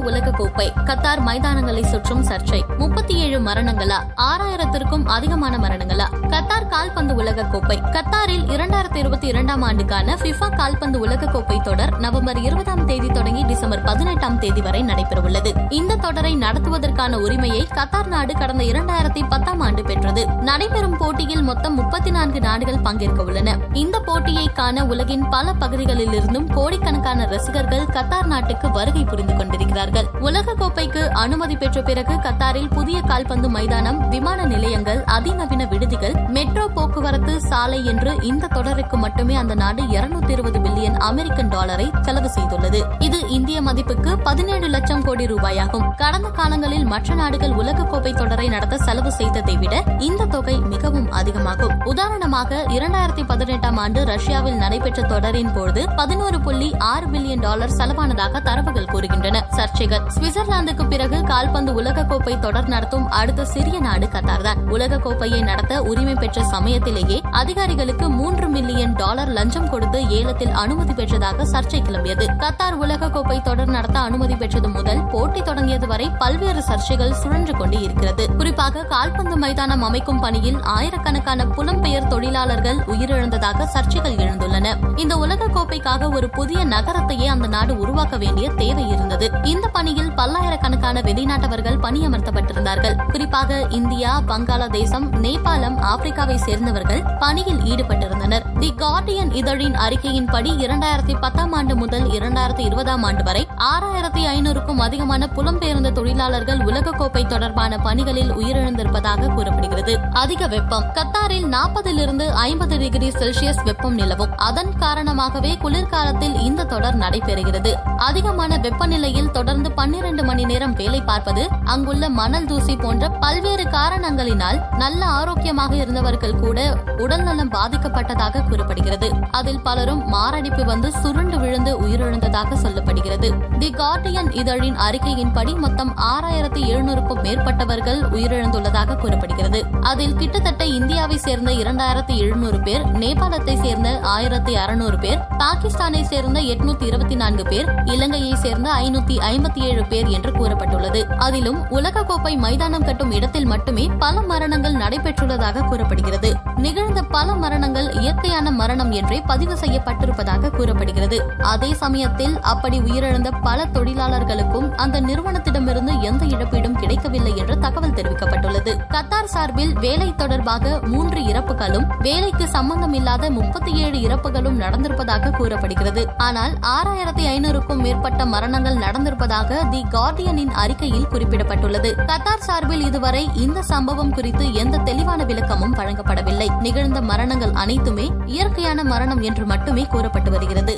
கால்பந்து உலக கோப்பை கத்தார் மைதானங்களை சுற்றும் சர்ச்சை. முப்பத்தி ஏழு மரணங்களா? ஆறாயிரத்திற்கும் அதிகமான மரணங்களா? கத்தார் கால்பந்து உலக கோப்பை. கத்தாரில் இரண்டாயிரத்தி இருபத்தி இரண்டாம் ஆண்டுக்கான பிஃபா கால்பந்து உலக கோப்பை தொடர் நவம்பர் இருபதாம் தேதி தொடங்கி டிசம்பர் பதினெட்டாம் தேதி வரை நடைபெறவுள்ளது. இந்த தொடரை நடத்துவதற்கான உரிமையை கத்தார் நாடு கடந்த இரண்டாயிரத்தி பத்தாம் ஆண்டு பெற்றது. நடைபெறும் போட்டியில் மொத்தம் முப்பத்தி நான்கு நாடுகள் பங்கேற்க உள்ளன இந்த போட்டியை காண உலகின் பல பகுதிகளிலிருந்தும் கோடிக்கணக்கான ரசிகர்கள் கத்தார் நாட்டுக்கு வருகை புரிந்து கொண்டிருக்கிறார்கள். உலக கோப்பைக்கு அனுமதி பெற்ற பிறகு கத்தாரில் புதிய கால்பந்து மைதானம் விமான நிலையங்கள் அதிநவீன விடுதிகள் சாலை என்று இந்த தொடருக்கு மட்டுமே அந்த நாடு இருநூத்தி இருபது பில்லியன் அமெரிக்கன் டாலரை செலவு செய்துள்ளது. இது இந்திய மதிப்புக்கு பதினேழு லட்சம் கோடி ரூபாயாகும். கடந்த காலங்களில் மற்ற நாடுகள் உலகக்கோப்பை தொடரை நடத்த செலவு செய்ததை விட இந்த தொகை மிகவும் அதிகமாகும். உதாரணமாக இரண்டாயிரத்தி பதினெட்டாம் ஆண்டு ரஷ்யாவில் நடைபெற்ற தொடரின் போது பதினோரு புள்ளி ஆறு பில்லியன் டாலர் செலவானதாக தரவுகள் கூறுகின்றன. சர்ச்சைகள். சுவிட்சர்லாந்துக்கு பிறகு கால்பந்து உலகக்கோப்பை தொடர் நடத்தும் அடுத்த சிறிய நாடு கத்தார் தான். உலகக்கோப்பையை நடத்த உரிமை பெற்ற சமயத்திலேயே அதிகாரிகளுக்கு மூன்று மில்லியன் டாலர் லஞ்சம் கொடுத்து ஏலத்தில் அனுமதி பெற்றதாக சர்ச்சை கிளம்பியது. கத்தார் உலகக்கோப்பை தொடர் நடத்த அனுமதி பெற்றது முதல் போட்டி தொடங்கியது வரை பல்வேறு சர்ச்சைகள் சுழன்று கொண்டு இருக்கிறது. குறிப்பாக கால்பந்து மைதானம் அமைக்கும் பணியில் ஆயிரக்கணக்கான புலம்பெயர் தொழிலாளர்கள் உயிரிழந்ததாக சர்ச்சைகள் எழுந்துள்ளன. இந்த உலகக்கோப்பைக்காக ஒரு புதிய நகரத்தையே அந்த நாடு உருவாக்க வேண்டிய தேவை இருந்தது. இந்த பணியில் பல்லாயிரக்கணக்கான வெளிநாட்டவர்கள் பணியமர்த்தப்பட்டிருந்தார்கள். குறிப்பாக இந்தியா வங்காளதேசம் நேபாளம் ஆப்பிரிக்காவை சேர்ந்தவர்கள் பணியில் ஈடுபட்டிருந்தனர் தி கார்டியன் இதழின் அறிக்கையின்படி இரண்டாயிரத்தி பத்தாம் ஆண்டு முதல் இரண்டாயிரத்தி இருபதாம் ஆண்டு வரை ஆறாயிரத்தி ஐநூறுக்கும் அதிகமான புலம்பெயர்ந்த தொழிலாளர்கள் உலகக்கோப்பை தொடர்பான பணிகளில் உயிரிழந்திருப்பதாக கூறப்படுகிறது. அதிக வெப்பம். கத்தாரில் நாற்பதிலிருந்து ஐம்பது டிகிரி செல்சியஸ் வெப்பம் நிலவும். அதன் காரணமாகவே குளிர்காலத்தில் இந்த தொடர் நடைபெறுகிறது. அதிகமான வெப்பநிலையில் தொடர்ந்து பன்னிரண்டு மணி நேரம் வேலை பார்ப்பது அங்குள்ள மணல் தூசி போன்ற பல்வேறு காரணங்களினால் நல்ல ஆரோக்கியமாக இருந்தவர்கள் கூட உடல்நலம் பாதிக்கப்பட்டதாக கூறப்படுகிறது. அதில் பலரும் மாரடைப்பு வந்து சுருண்டு விழுந்து உயிரிழந்ததாக சொல்லப்படுகிறது. தி கார்டியன் இதழின் அறிக்கையின்படி மொத்தம் ஆறாயிரத்தி எழுநூறுக்கும் மேற்பட்டவர்கள் உயிரிழந்துள்ளதாக கூறப்படுகிறது. அதில் கிட்டத்தட்ட இந்தியாவை சேர்ந்த இரண்டாயிரத்தி எழுநூறு பேர் நேபாளத்தை சேர்ந்த ஆயிரத்தி அறுநூறு பேர் பாகிஸ்தானை சேர்ந்த எட்நூத்தி இருபத்தி நான்கு பேர் இலங்கையை சேர்ந்த ஐநூத்தி ஐம்பத்தி ஏழு பேர் என்று கூறப்பட்டுள்ளது. அதிலும் உலகக்கோப்பை மைதானம் கட்டும் இடத்தில் மட்டுமே பல மரணங்கள் நடைபெற்றுள்ளதாக கூறப்படுகிறது. நிகழ்ந்த பல மரணங்கள் இயற்கையான மரணம் என்றே பதிவு செய்யப்பட்டிருப்பதாக கூறப்படுகிறது. அதே சமயத்தில் அப்படி உயிரிழந்த பல தொழிலாளர்களுக்கும் அந்த நிறுவனத்திடமிருந்து எந்த இழப்பீடும் கிடைக்கவில்லை என்று தகவல் தெரிவிக்கப்பட்டுள்ளது. கத்தார் சார்பில் வேலை தொடர்பாக மூன்று இறப்புகளும் வேலைக்கு சம்பந்தமில்லாத முப்பத்தி ஏழு இறப்புகளும் நடந்திருப்பதாக கூறப்படுகிறது. ஆனால் ஆறாயிரத்தி ஐநூறுக்கும் மேற்பட்ட மரணங்கள் நடந்திருப்பதாக தி கார்டியனின் அறிக்கையில் குறிப்பிடப்பட்டுள்ளது. கத்தார் சார்பில் இதுவரை இந்த சம்பவம் குறித்து எந்த தெளிவான விளக்கமும் வழங்கப்படவில்லை. நிகழ்ந்த மரணங்கள் அனைத்துமே இயற்கையான மரணம் என்று மட்டுமே கூறப்பட்டு வருகிறது.